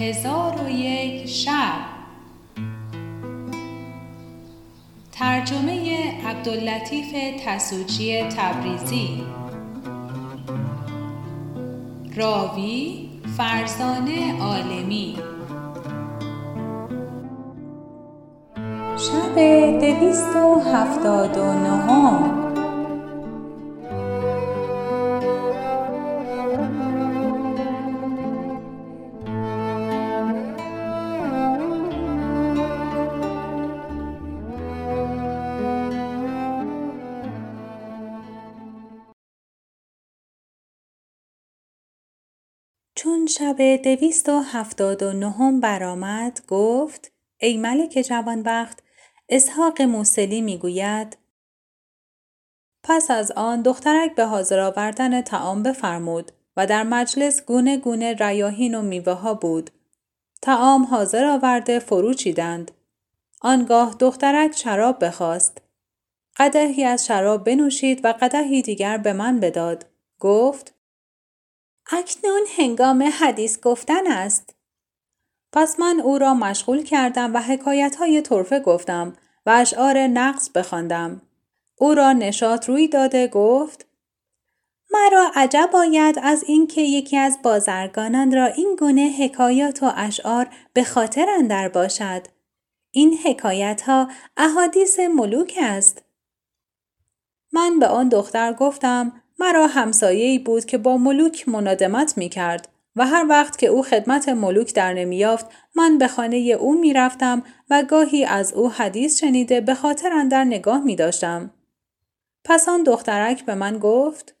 هزار و یک شب. ترجمه عبداللطیف تسوجی تبریزی. راوی فرزانه عالمی. شب دویست و هفتاد و نهم. شب دویست و هفتاد و نهم برآمد گفت ای ملک جوانبخت اسحاق موسلی می‌گوید پس از آن دخترک به حاضر آوردن تعام بفرمود و در مجلس گونه گونه ریاهین و میوه ها بود. تعام حاضر آورده فرو چیدند. آنگاه دخترک شراب بخواست. قدهی از شراب بنوشید و قدهی دیگر به من بداد. گفت اکنون هنگام حدیث گفتن است. پس من او را مشغول کردم و حکایت های طرفه گفتم و اشعار نقص بخواندم. او را نشاط روی داده گفت مرا عجب آید از اینکه یکی از بازرگانان را این گونه حکایات و اشعار به خاطر اندر باشد. این حکایت ها احادیث ملوک است. من به آن دختر گفتم مرا همسایه‌ای بود که با ملوک منادمت می کرد و هر وقت که او خدمت ملوک در نمیافت من به خانه او می رفتم و گاهی از او حدیث شنیده به خاطر اندر نگاه می داشتم. پس آن دخترک به من گفت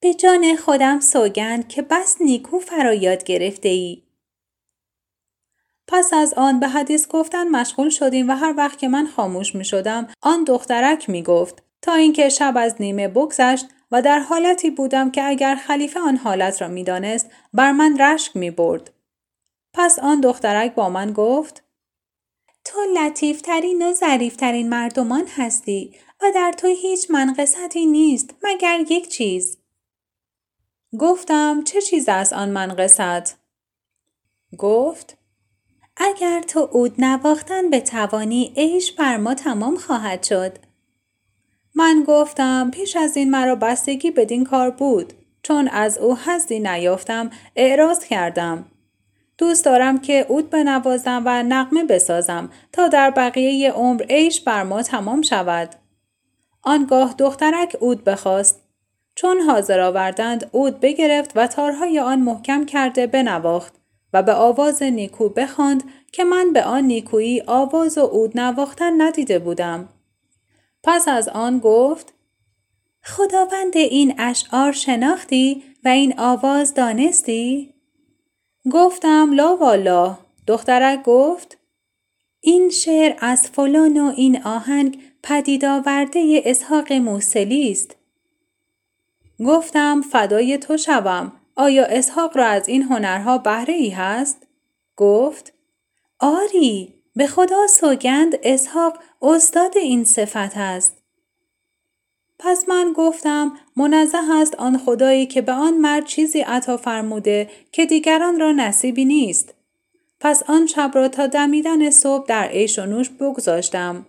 به جان خودم سوگند که بس نیکو فرایاد گرفته ای. پس از آن به حدیث گفتن مشغول شدیم و هر وقت که من خاموش می شدم آن دخترک می گفت تا اینکه شب از نیمه بگذشت و در حالتی بودم که اگر خلیفه آن حالت را می‌دانست بر من رشک می برد. پس آن دخترک با من گفت تو لطیفترین و ظریفترین مردمان هستی و در تو هیچ منقصتی نیست مگر یک چیز. گفتم چه چیز است آن منقصت؟ گفت اگر تو اود نواختن به توانی عیش بر ما تمام خواهد شد. من گفتم پیش از این مرا بستگی بدین کار بود. چون از او حزی نیافتم اعراض کردم. دوست دارم که اود بنوازم و نقمه بسازم تا در بقیه عمر عیش بر ما تمام شود. آنگاه دخترک اود بخواست. چون حاضر آوردند اود بگرفت و تارهای آن محکم کرده بنواخت و به آواز نیکو بخواند که من به آن نیکویی آواز و اود نواختن ندیده بودم. پس از آن گفت خداوند این اشعار شناختی و این آواز دانستی؟ گفتم لا والا دخترک گفت این شعر از فلان و این آهنگ پدید آورده اسحاق موسلی است. گفتم فدای تو شوم آیا اسحاق را از این هنرها بهره ای هست؟ گفت آری به خدا سوگند اسحاق استاد این صفت است. پس من گفتم منزه است آن خدایی که به آن مرد چیزی عطا فرموده که دیگران را نصیبی نیست. پس آن شب را تا دمیدن صبح در عیش و نوش بگذاشتم.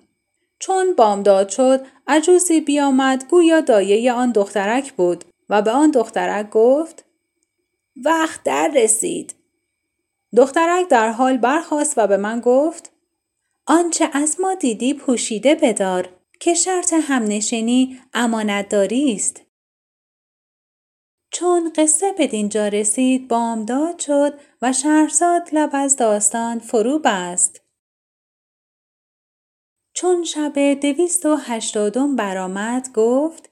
چون بامداد شد عجوزی بیامد گویا دایه آن دخترک بود و به آن دخترک گفت وقت در رسید. دخترک در حال برخاست و به من گفت آنچه از ما دیدی پوشیده بدار که شرط همنشینی امانتداری است. چون قصه به دینجا رسید بامداد شد و شهرزاد لب از داستان فرو بست. چون شب دویست و هشتادم برآمد گفت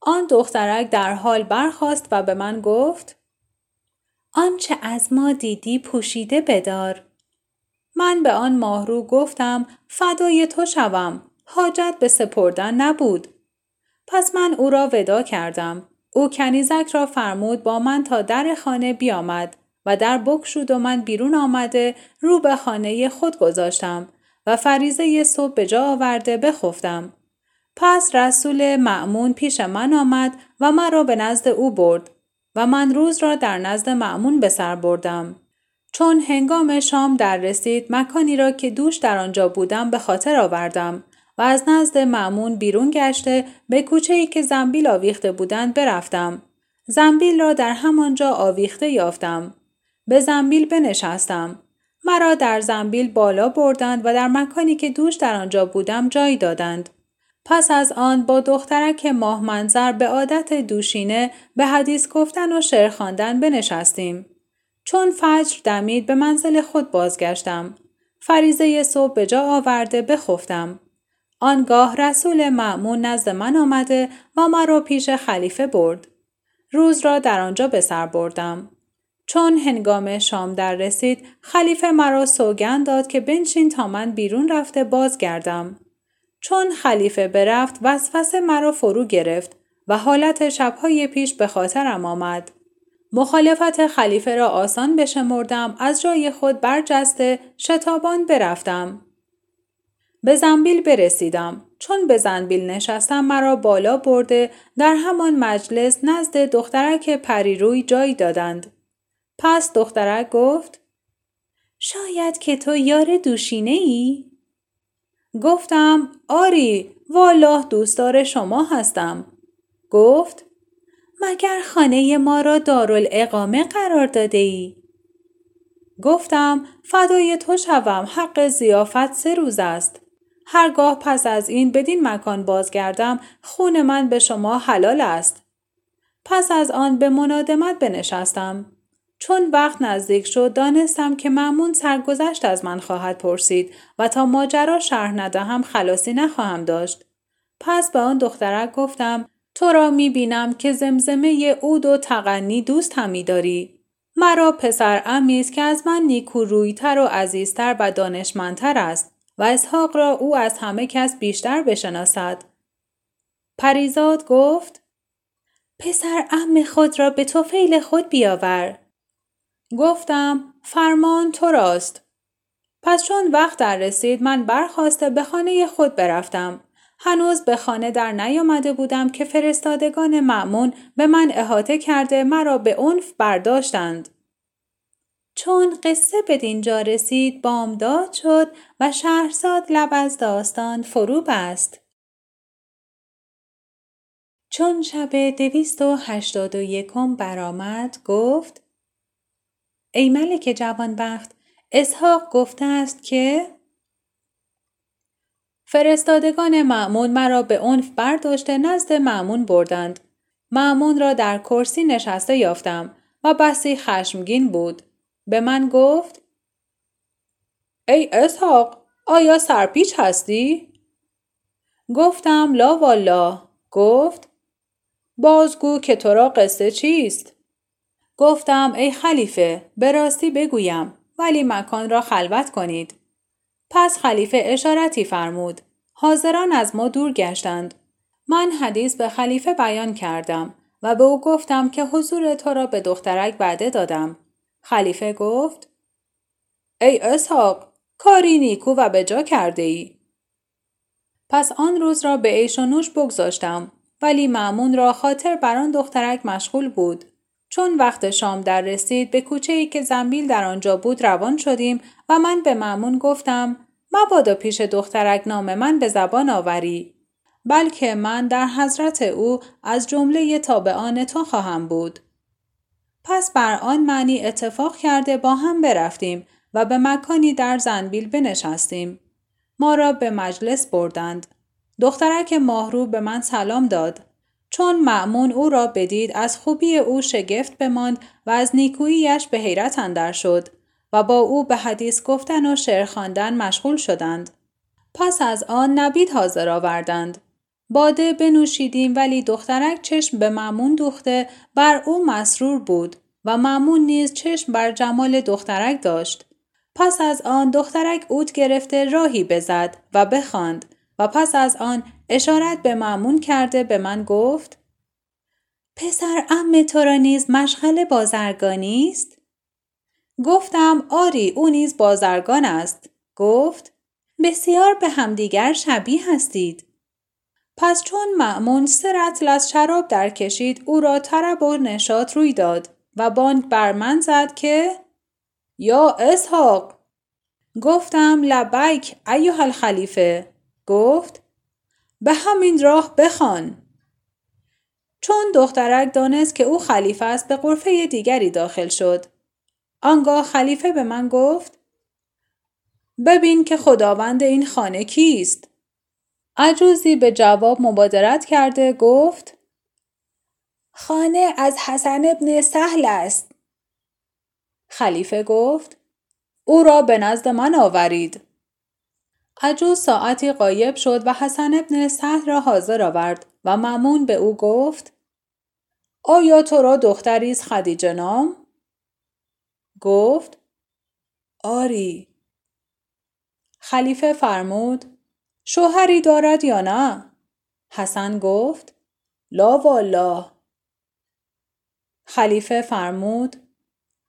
آن دخترک در حال برخاست و به من گفت آنچه از ما دیدی پوشیده بدار من به آن ماهرو گفتم فدای تو شوم حاجت به سپردن نبود پس من او را ودا کردم او کنیزک را فرمود با من تا در خانه بیامد و در بکشود و من بیرون آمده رو به خانه خود گذاشتم و فریزه صبح به جا آورده بخفتم. پس رسول معمون پیش من آمد و مرا به نزد او برد و من روز را در نزد معمون به سر بردم. چون هنگام شام در رسید مکانی را که دوش در آنجا بودم به خاطر آوردم و از نزد معمون بیرون گشته به کوچه ای که زنبیل آویخته بودند برفتم. زنبیل را در همانجا آویخته یافتم. به زنبیل بنشستم. مرا در زنبیل بالا بردند و در مکانی که دوش در آنجا بودم جای دادند. پس از آن با دخترک ماه منظر به عادت دوشینه به حدیث گفتن و شعر خواندن بنشستیم. چون فجر دمید به منزل خود بازگشتم. فریزه صبح به جا آورده بخفتم. آنگاه رسول معمون نزد من آمده و مرا پیش خلیفه برد. روز را در آنجا به سر بردم. چون هنگام شام در رسید خلیفه مرا سوگند داد که بنشین تا من بیرون رفته بازگردم. چون خلیفه برفت وسوسه مرا فرو گرفت و حالت شبهای پیش به خاطرم آمد. مخالفت خلیفه را آسان بشمردم از جای خود برجسته شتابان برفتم. به زنبیل برسیدم. چون به زنبیل نشستم مرا بالا برده در همان مجلس نزد دخترک پریروی جای دادند. پس دخترک گفت شاید که تو یار دوشینه ای؟ گفتم آری والله دوستدار شما هستم. گفت مگر خانه ما را دارالاقامه قرار داده ای؟ گفتم فدای تو شوم حق زیافت سه روز است. هرگاه پس از این بدین مکان بازگردم خون من به شما حلال است. پس از آن به منادمت بنشستم. چون وقت نزدیک شد دانستم که معمون سرگذشت از من خواهد پرسید و تا ماجرا شرح ندهم خلاصی نخواهم داشت. پس به آن دخترک گفتم تو را می بینم که زمزمه اود و تغنی دوست همی داری. مرا پسر است که از من نیکو رویتر و عزیزتر و دانشمندتر است و اسحاق را او از همه کس بیشتر بشناسد. پریزاد گفت پسر ام خود را به توفیل خود بیاور. گفتم فرمان تو راست. پس چون وقت در رسید من برخواسته به خانه خود برفتم. هنوز به خانه در نیامده بودم که فرستادگان معمون به من احاطه کرده مرا به عنف برداشتند. چون قصه به دینجا رسید بامداد شد و شهرزاد لب از داستان فرو بست. چون شب دویست و هشتاد و یکم برآمد گفت ای ملک جوانبخت اسحاق گفته است که فرستادگان معمون مرا به عنف برداشته نزد معمون بردند. معمون را در کرسی نشسته یافتم و بسی خشمگین بود. به من گفت ای اسحاق آیا سرپیچ هستی؟ گفتم لا والا گفت بازگو که تو را قصه چیست؟ گفتم ای خلیفه به راستی بگویم ولی مکان را خلوت کنید. پس خلیفه اشارتی فرمود. حاضران از ما دور گشتند. من حدیث به خلیفه بیان کردم و به او گفتم که حضور تو را به دخترک وعده دادم. خلیفه گفت ای اسحاق کاری نیکو و به جا کرده ای. پس آن روز را به ایش و نوش بگذاشتم ولی معمون را خاطر بر آن دخترک مشغول بود چون وقت شام در رسید به کوچه ای که زنبیل در آنجا بود روان شدیم و من به معمون گفتم مبادا پیش دخترک نام من به زبان آوری بلکه من در حضرت او از جمله تابعان تو خواهم بود. پس بر آن معنی اتفاق کرده با هم برفتیم و به مکانی در زنبیل بنشستیم. ما را به مجلس بردند. دخترک ماهرو به من سلام داد. چون معمون او را بدید از خوبی او شگفت بماند و از نیکوییش به حیرت اندر شد و با او به حدیث گفتن و شعر خواندن مشغول شدند. پس از آن نبید حاضر آوردند. باده بنوشیدیم ولی دخترک چشم به معمون دوخته بر او مسرور بود و معمون نیز چشم بر جمال دخترک داشت. پس از آن دخترک اود گرفته راهی بزد و بخواند و پس از آن اشارت به معمون کرده به من گفت پسر ام تو را نیز مشغل بازرگانی است؟ گفتم آری او نیز بازرگان است. گفت بسیار به همدیگر شبیه هستید. پس چون معمون سه رتل از شراب در کشید او را طرب و نشاط روی داد و بانگ بر من زد که یا اسحاق گفتم لبیک ایوه الخلیفه گفت به همین راه بخوان. چون دخترک دانست که او خلیفه است به قرفه دیگری داخل شد. آنگاه خلیفه به من گفت ببین که خداوند این خانه کیست. عجوزی به جواب مبادرت کرده گفت خانه از حسن ابن سهل است. خلیفه گفت او را به نزد من آورید. عجوز ساعتی قایب شد و حسن ابن سهل را حاضر آورد و ممون به او گفت آیا تو را دختری است خدیجه نام؟ گفت آری خلیفه فرمود شوهری دارد یا نه؟ حسن گفت لا والله خلیفه فرمود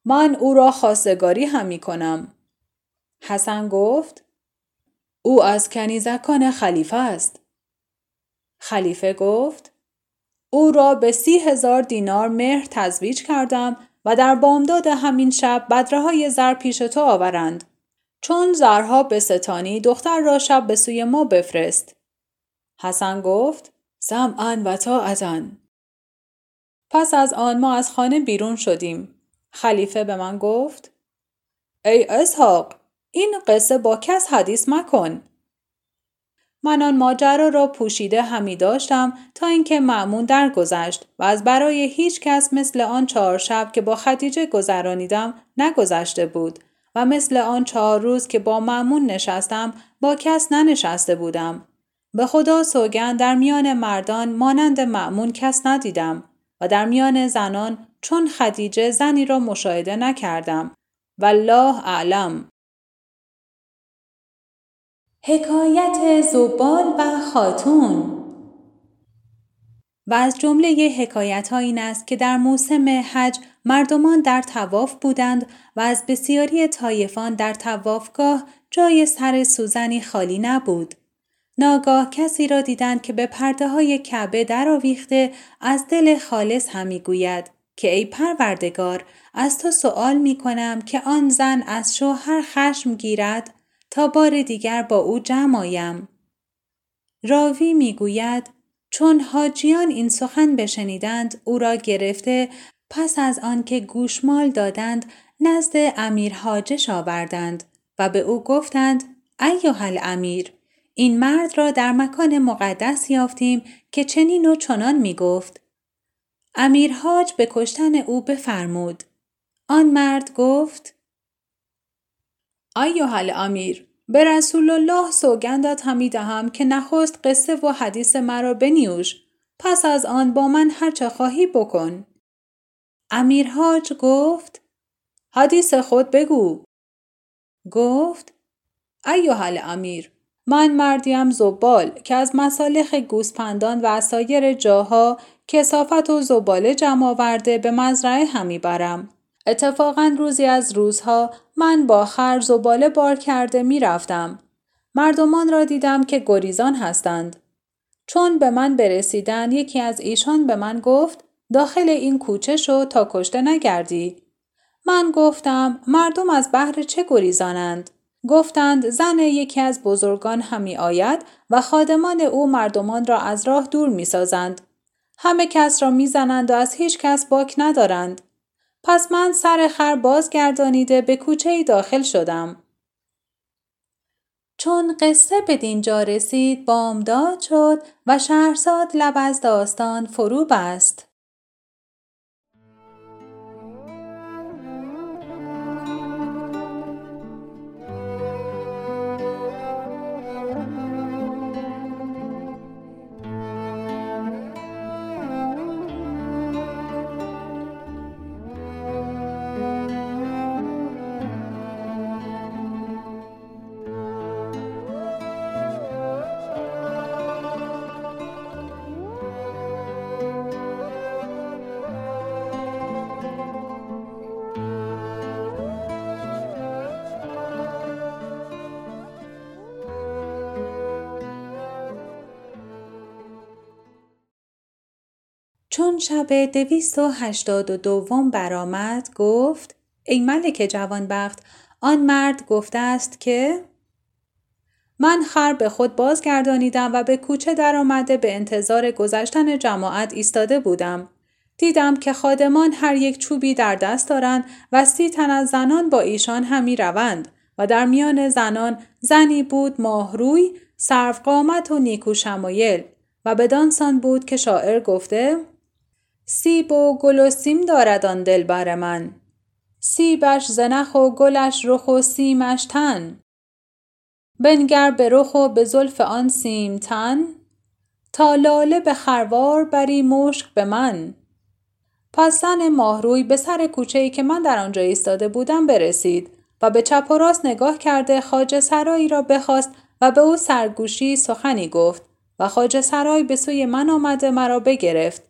من او را خواستگاری هم می کنم. حسن گفت او از کنیزکان خلیفه است. خلیفه گفت او را به سی هزار دینار مهر تزویج کردم و در بامداد همین شب بدره های زر پیش تو آورند. چون زرها به ستانی دختر را شب به سوی ما بفرست. حسن گفت سمعا و طاعتا پس از آن ما از خانه بیرون شدیم. خلیفه به من گفت ای اسحاق این قصه با کس حدیث مکن. من آن ماجرا را پوشیده همی داشتم تا اینکه معمون درگذشت و از برای هیچ کس مثل آن چهار شب که با خدیجه گذرانیدم نگذشته بود و مثل آن چهار روز که با معمون نشستم با کس ننشسته بودم. به خدا سوگند در میان مردان مانند معمون کس ندیدم و در میان زنان چون خدیجه زنی را مشاهده نکردم. والله اعلم. حکایت زبال و خاتون و از جمله حکایت ها این است که در موسم حج مردمان در تواف بودند و از بسیاری طایفان در توافگاه جای سر سوزنی خالی نبود. ناگاه کسی را دیدند که به پرده های کعبه درآویخته از دل خالص همی گوید که ای پروردگار از تو سوال می کنم که آن زن از شوهر خشم گیرد تا بار دیگر با او جمع آیم. راوی می گوید چون حاجیان این سخن بشنیدند او را گرفته پس از آنکه گوشمال دادند نزد امیر حاجش آوردند و به او گفتند ایها امیر این مرد را در مکان مقدس یافتیم که چنین و چنان می گفت. امیر حاج به کشتن او بفرمود. آن مرد گفت ایها امیر به رسول الله سوگندت همی دهم که نخست قصه و حدیث مرا بنیوش. پس از آن با من هرچه خواهی بکن. امیر حاج گفت حدیث خود بگو. گفت ایها امیر من مردیم زبال که از مسالخ گوسپندان و سایر جاها کسافت و زباله جمع آورده به مزرعه همی برم. اتفاقا روزی از روزها من با خر زباله بار کرده می رفتم. مردمان را دیدم که گریزان هستند. چون به من برسیدن یکی از ایشان به من گفت داخل این کوچه شو تا کشته نگردی. من گفتم مردم از بحر چه گریزانند؟ گفتند زن یکی از بزرگان همی آید و خادمان او مردمان را از راه دور می سازند. همه کس را می‌زنند و از هیچ کس باک ندارند. پس من سر خر بازگردانیده به کوچه داخل شدم. چون قصه به دینجا رسید بامداد شد و شهرزاد لب از داستان فرو بست. شب دویست و هشتاد و دوم برآمد گفت ای ملک جوانبخت آن مرد گفته است که من خر به خود بازگردانیدم و به کوچه درآمده به انتظار گذشتن جماعت ایستاده بودم. دیدم که خادمان هر یک چوبی در دست دارند و سی تن از زنان با ایشان همی روند و در میان زنان زنی بود ماهروی قامت و نیکو شمایل و بدانسان بود که شاعر گفته سیب و گل و سیم دارد آن دلبر من. سیبش زنخ و گلش رخ و سیمش تن. بنگر به رخ و به زلف آن سیم تن. تا لاله به خروار بری مشک به من. پس زن ماهروی به سر کوچه ای که من در آنجا ایستاده بودم برسید و به چپ و راست نگاه کرده خاج سرایی را بخواست و به او سرگوشی سخنی گفت و خاج سرای به سوی من آمده مرا بگرفت.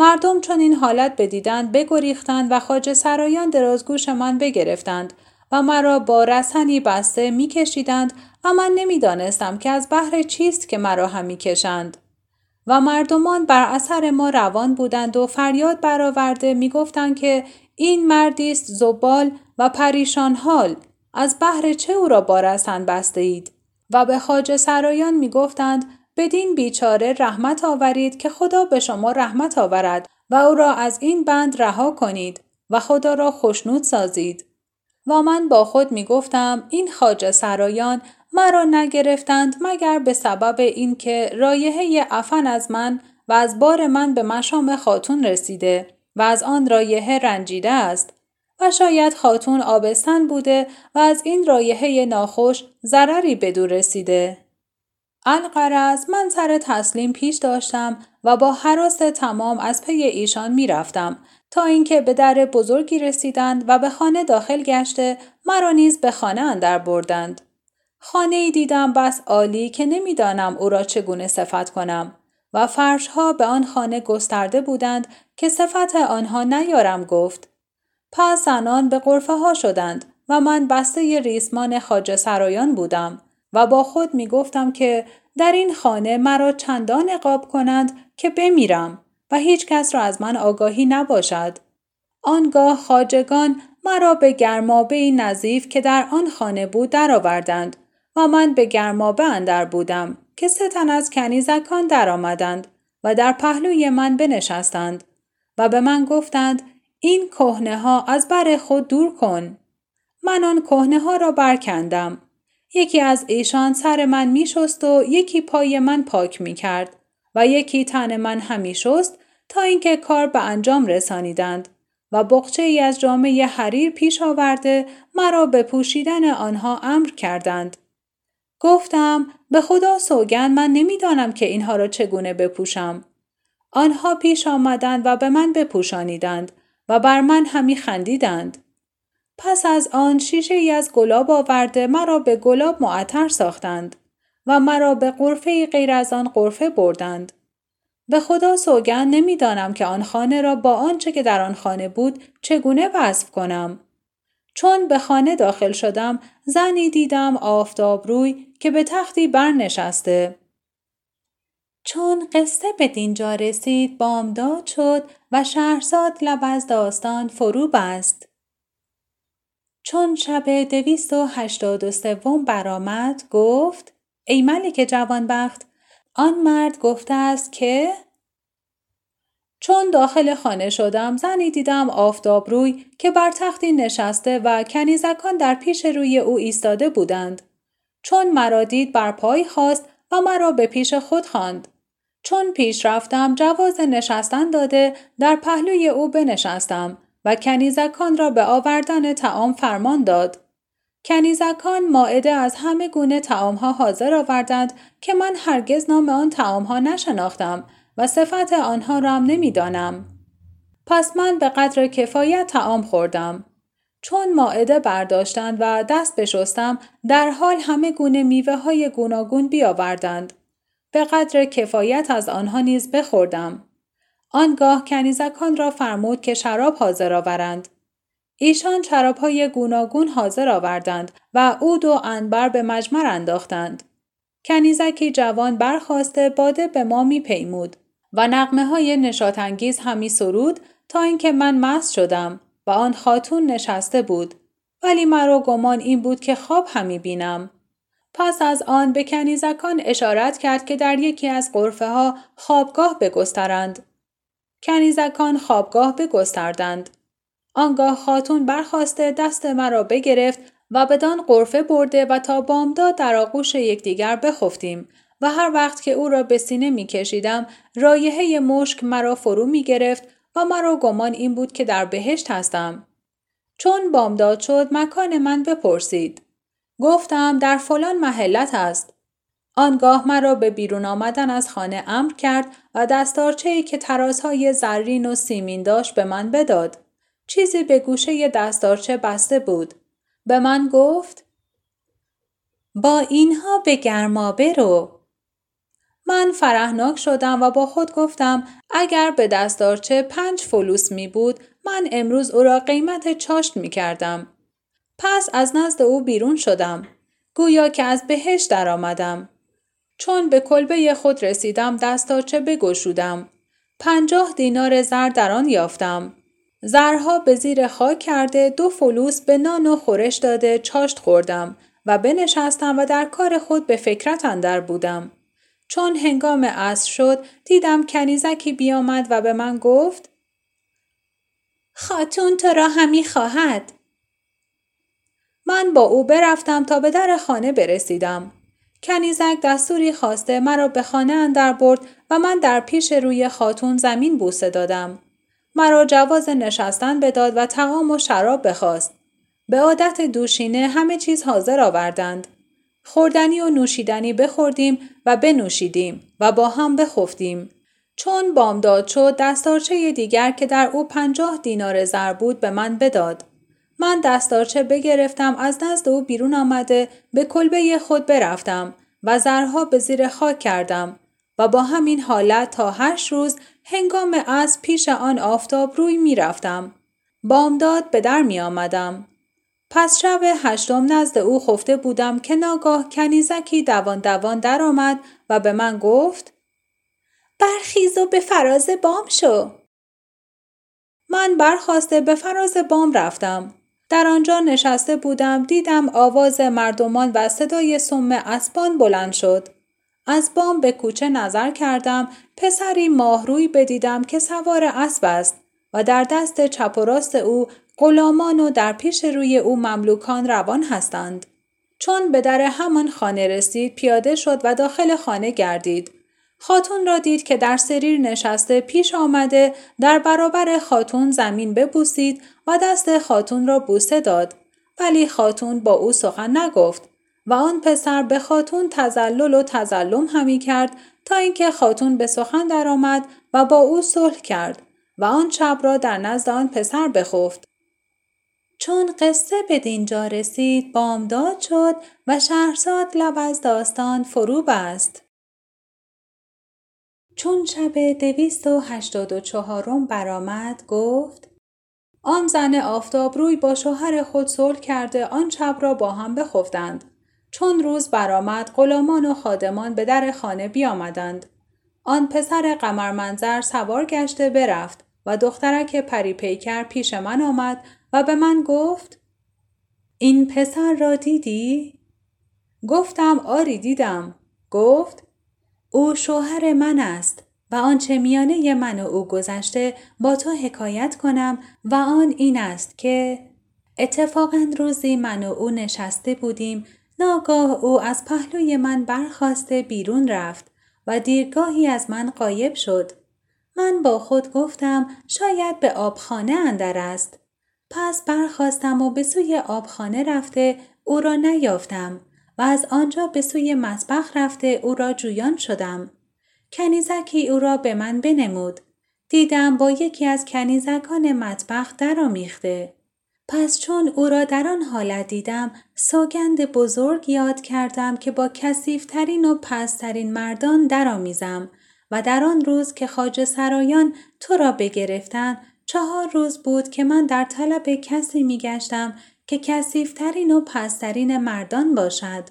مردم چون این حالت بدیدند بگریختند و خاج سرایان درازگوش من بگرفتند و مرا با رسنی بسته میکشیدند و من نمی‌دانستم که از بحر چیست که مرا هم می‌کشند. و مردمان بر اثر ما روان بودند و فریاد برآورده می‌گفتند که این مردی است زبال و پریشان حال از بحر چه او را با رسن بسته اید و به خاج سرایان می‌گفتند بدین بیچاره رحمت آورید که خدا به شما رحمت آورد و او را از این بند رها کنید و خدا را خوشنود سازید و من با خود می گفتم این خاج سرایان مرا نگرفتند مگر به سبب اینکه رایحه افن از من و از بار من به مشام خاتون رسیده و از آن رایحه رنجیده است و شاید خاتون آبستن بوده و از این رایحه ناخوش ضرری بدو رسیده. القرز من سر تسلیم پیش داشتم و با حراس تمام از پی ایشان می‌رفتم تا اینکه به در بزرگی رسیدند و به خانه داخل گشته مرا نیز به خانه اندر بردند. خانه ای دیدم بس عالی که نمی‌دانم او را چگونه صفت کنم و فرشها به آن خانه گسترده بودند که صفت آنها نیارم گفت. پس زنان به قرفه ها شدند و من بسته ریسمان خاج سرایان بودم و با خود می گفتم که در این خانه مرا چندان اقاب کنند که بمیرم و هیچ کس را از من آگاهی نباشد. آنگاه خاجگان مرا به گرمابه نظیف که در آن خانه بود درآوردند و من به گرمابه اندر بودم که سه تن از کنیزکان درآمدند و در پهلوی من بنشستند و به من گفتند این کهنه ها از بر خود دور کن. من آن کهنه ها را برکندم. یکی از ایشان سر من می شست و یکی پای من پاک می کرد و یکی تن من همی شست تا اینکه کار به انجام رسانیدند و بقچه ای از جامعه حریر پیش آورده مرا به پوشیدن آنها امر کردند. گفتم به خدا سوگند من نمی‌دانم که اینها را چگونه بپوشم. آنها پیش آمدند و به من بپوشانیدند و بر من همی خندیدند. پس از آن شیشه ای از گلاب آورده مرا به گلاب معطر ساختند و مرا به قرفه غیر از آن قرفه بردند. به خدا سوگند نمی‌دانم که آن خانه را با آنچه که در آن خانه بود چگونه وصف کنم. چون به خانه داخل شدم زنی دیدم آفتاب روی که به تختی برنشسته. چون قصه به دینجا رسید بامداد شد و شهرزاد لب از داستان فرو بست. چون شب دویست و هشتاد و سوم برآمد گفت ای ملک جوانبخت آن مرد گفته است که چون داخل خانه شدم زنی دیدم آفتاب روی که بر تختی نشسته و کنیزکان در پیش روی او ایستاده بودند. چون مرا دید بر پای خواست و مرا به پیش خود خواند. چون پیش رفتم جواز نشستن داده در پهلوی او بنشستم و کنیزکان را به آوردن تعام فرمان داد. کنیزکان ماعده از همه گونه تعامها حاضر آوردند که من هرگز نام آن تعامها نشناختم و صفت آنها را هم نمی‌دانم. پس من به قدر کفایت تعام خوردم. چون ماعده برداشتند و دست بشستم در حال همه گونه میوه های گوناگون بیاوردند. به قدر کفایت از آنها نیز بخوردم. آنگاه کنیزکان را فرمود که شراب حاضر آورند. ایشان های گوناگون حاضر آوردند و عود و انبر به مجمر انداختند. کنیزکی جوان برخواسته باده به ما می پیمود و نقمه های نشاتانگیز همی سرود تا اینکه من مست شدم و آن خاتون نشسته بود ولی مرا گمان این بود که خواب همی بینم پس از آن به کنیزکان اشارت کرد که در یکی از قرفه ها خوابگاه بگسترند کنیزکان خوابگاه بگستردند آنگاه خاتون برخواسته دست مرا بگرفت و بدان قرفه برده و تا بامداد در آغوش یکدیگر بخفتیم و هر وقت که او را به سینه می کشیدم رایحه مشک مرا فرو می گرفت و مرا گمان این بود که در بهشت هستم. چون بامداد شد مکان من بپرسید. گفتم در فلان محلت است. آنگاه مرا به بیرون آمدن از خانه امر کرد دستارچه که ترازهای زرین و سیمین داشت به من بداد. چیزی به گوشه دستارچه بسته بود. به من گفت با اینها به گرما برو. من فرهناک شدم و با خود گفتم اگر به دستارچه پنج فلوس می بود من امروز او را قیمت چاشت می کردم. پس از نزد او بیرون شدم. گویا که از بهش درآمدم. چون به کلبه خود رسیدم دستارچه بگشودم. پنجاه دینار زر در آن یافتم. زرها به زیر خاک کرده دو فلوس به نان و خورش داده چاشت خوردم و بنشستم و در کار خود به فکرت اندر بودم. چون هنگام عصر شد دیدم کنیزکی بیامد و به من گفت خاتون تو را همی خواهد. من با او برفتم تا به در خانه برسیدم. کنیزک دستوری خواسته مرا به خانه اندر برد و من در پیش روی خاتون زمین بوسه دادم. مرا جواز نشستن بداد و تقام و شراب بخواست. به عادت دوشینه همه چیز حاضر آوردند. خوردنی و نوشیدنی بخوردیم و بنوشیدیم و با هم بخفتیم. چون بامداد شد دستارچه دیگر که در او پنجاه دینار زر بود به من بداد. من دستارچه بگرفتم از نزد او بیرون آمده به کلبه خود برفتم و زرها به زیر خاک کردم و با همین حالت تا هشت روز هنگام از پیش آن آفتاب روی می رفتم. بامداد به در می آمدم. پس شب هشتم نزد او خفته بودم که ناگاه کنیزکی دوان دوان در آمد و به من گفت برخیز و به فراز بام شو. من برخواسته به فراز بام رفتم. در آنجا نشسته بودم دیدم آواز مردمان و صدای سم اسبان بلند شد. از بام به کوچه نظر کردم پسری ماهروی بدیدم که سوار اسب است و در دست چپ و راست او غلامان و در پیش روی او مملوکان روان هستند. چون به در همان خانه رسید پیاده شد و داخل خانه گردید. خاتون را دید که در سریر نشسته پیش آمده در برابر خاتون زمین ببوسید و دست خاتون را بوسه داد. ولی خاتون با او سخن نگفت و آن پسر به خاتون تزلل و تزلم همی کرد تا اینکه خاتون به سخن درآمد و با او صلح کرد و آن شب را در نزد آن پسر بخفت. چون قصه به دینجا رسید بامداد شد و شهرزاد لب از داستان فرو بست چون شب دویست و هشتاد و چهارم برآمد گفت آن زن آفتاب روی با شوهر خود صلح کرده آن شب را با هم بخفتند چون روز برآمد غلامان و خادمان به در خانه بیامدند آن پسر قمر منظر سوار گشته برفت و دخترک پری پیکر پیش من آمد و به من گفت این پسر را دیدی؟ گفتم آری دیدم. گفت او شوهر من است و آنچه میانه من و او گذشته با تو حکایت کنم و آن این است که اتفاقا روزی من و او نشسته بودیم ناگاه او از پهلوی من برخواسته بیرون رفت و دیرگاهی از من قایب شد. من با خود گفتم شاید به آبخانه اندر است. پس برخواستم و به سوی آبخانه رفته او را نیافتم و از آنجا به سوی مسبخ رفته او را جویان شدم. کنیزکی او را به من بنمود. دیدم با یکی از کنیزکان مطبخ درآمیخته. پس چون او را در آن حالت دیدم سوگند بزرگ یاد کردم که با کسیفترین و پسترین مردان درآمیزم و در آن روز که خاج سرایان تو را بگرفتن چهار روز بود که من در طلب کسی می گشتم که کسیفترین و پسترین مردان باشد.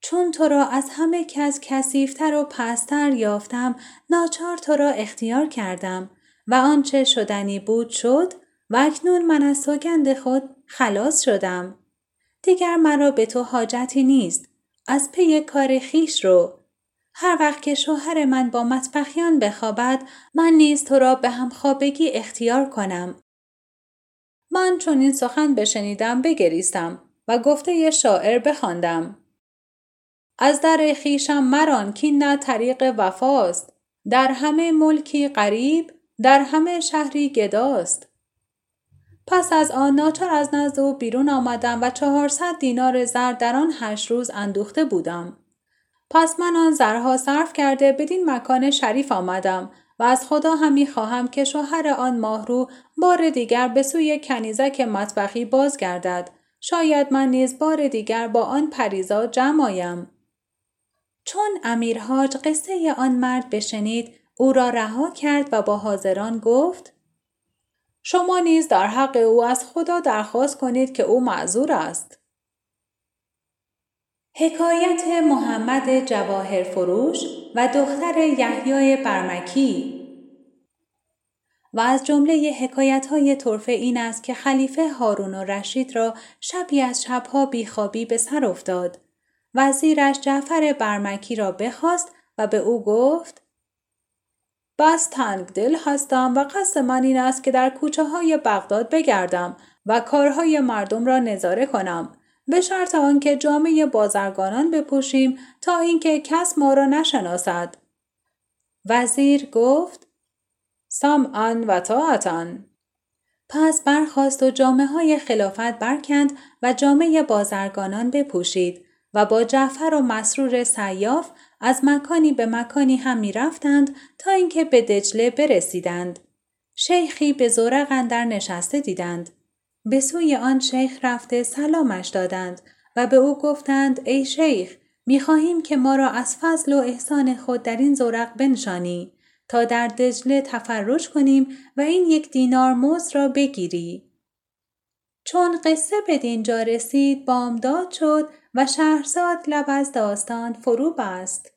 چون تو را از همه کس کسیفتر و پستر یافتم ناچار تو را اختیار کردم و آنچه شدنی بود شد و اکنون من از سوگند خود خلاص شدم. دیگر مرا به تو حاجتی نیست. از پی کار خیش رو. هر وقت که شوهر من با مطبخیان بخوابد من نیز تو را به همخوابگی اختیار کنم. من چون این سخن بشنیدم بگریستم و گفته شاعر بخواندم. از در خیشم مران که نه طریق وفاست. در همه ملکی قریب در همه شهری گداست. پس از آن ناچار از نزد او بیرون آمدم و چهارصد دینار زر در آن هشت روز اندوخته بودم. پس من آن زرها صرف کرده بدین مکان شریف آمدم و از خدا همی خواهم که شوهر آن ماهرو بار دیگر به سوی کنیزک مطبخی بازگردد شاید من نیز بار دیگر با آن پریزا جمع آیم چون امیرحاج قصه آن مرد بشنید او را رها کرد و با حاضران گفت شما نیز در حق او از خدا درخواست کنید که او معذور است. حکایت محمد جواهر فروش و دختر یحیای برمکی و از جمله حکایت های طرفه این است که خلیفه هارون و رشید را شبی از شبها بیخوابی به سر افتاد. وزیرش جعفر برمکی را بخواست و به او گفت بس تنگ دل هستم و قصد من این است که در کوچه های بغداد بگردم و کارهای مردم را نظاره کنم به شرط آنکه جامعه بازرگانان بپوشیم تا اینکه کس ما را نشناسد وزیر گفت سامعا و طاعتا پس برخواست و جامعه های خلافت برکند و جامعه بازرگانان بپوشید و با جعفر و مسرور سیاف از مکانی به مکانی هم می رفتند تا اینکه به دجله برسیدند. شیخی به زورق اندر نشسته دیدند. به سوی آن شیخ رفته سلامش دادند و به او گفتند ای شیخ خواهیم که ما را از فضل و احسان خود در این زورق بنشانی تا در دجله تفرج کنیم و این یک دینار موز را بگیری. چون قصه به دینجا رسید بامداد شد و شهرزاد لب از داستان فرو بست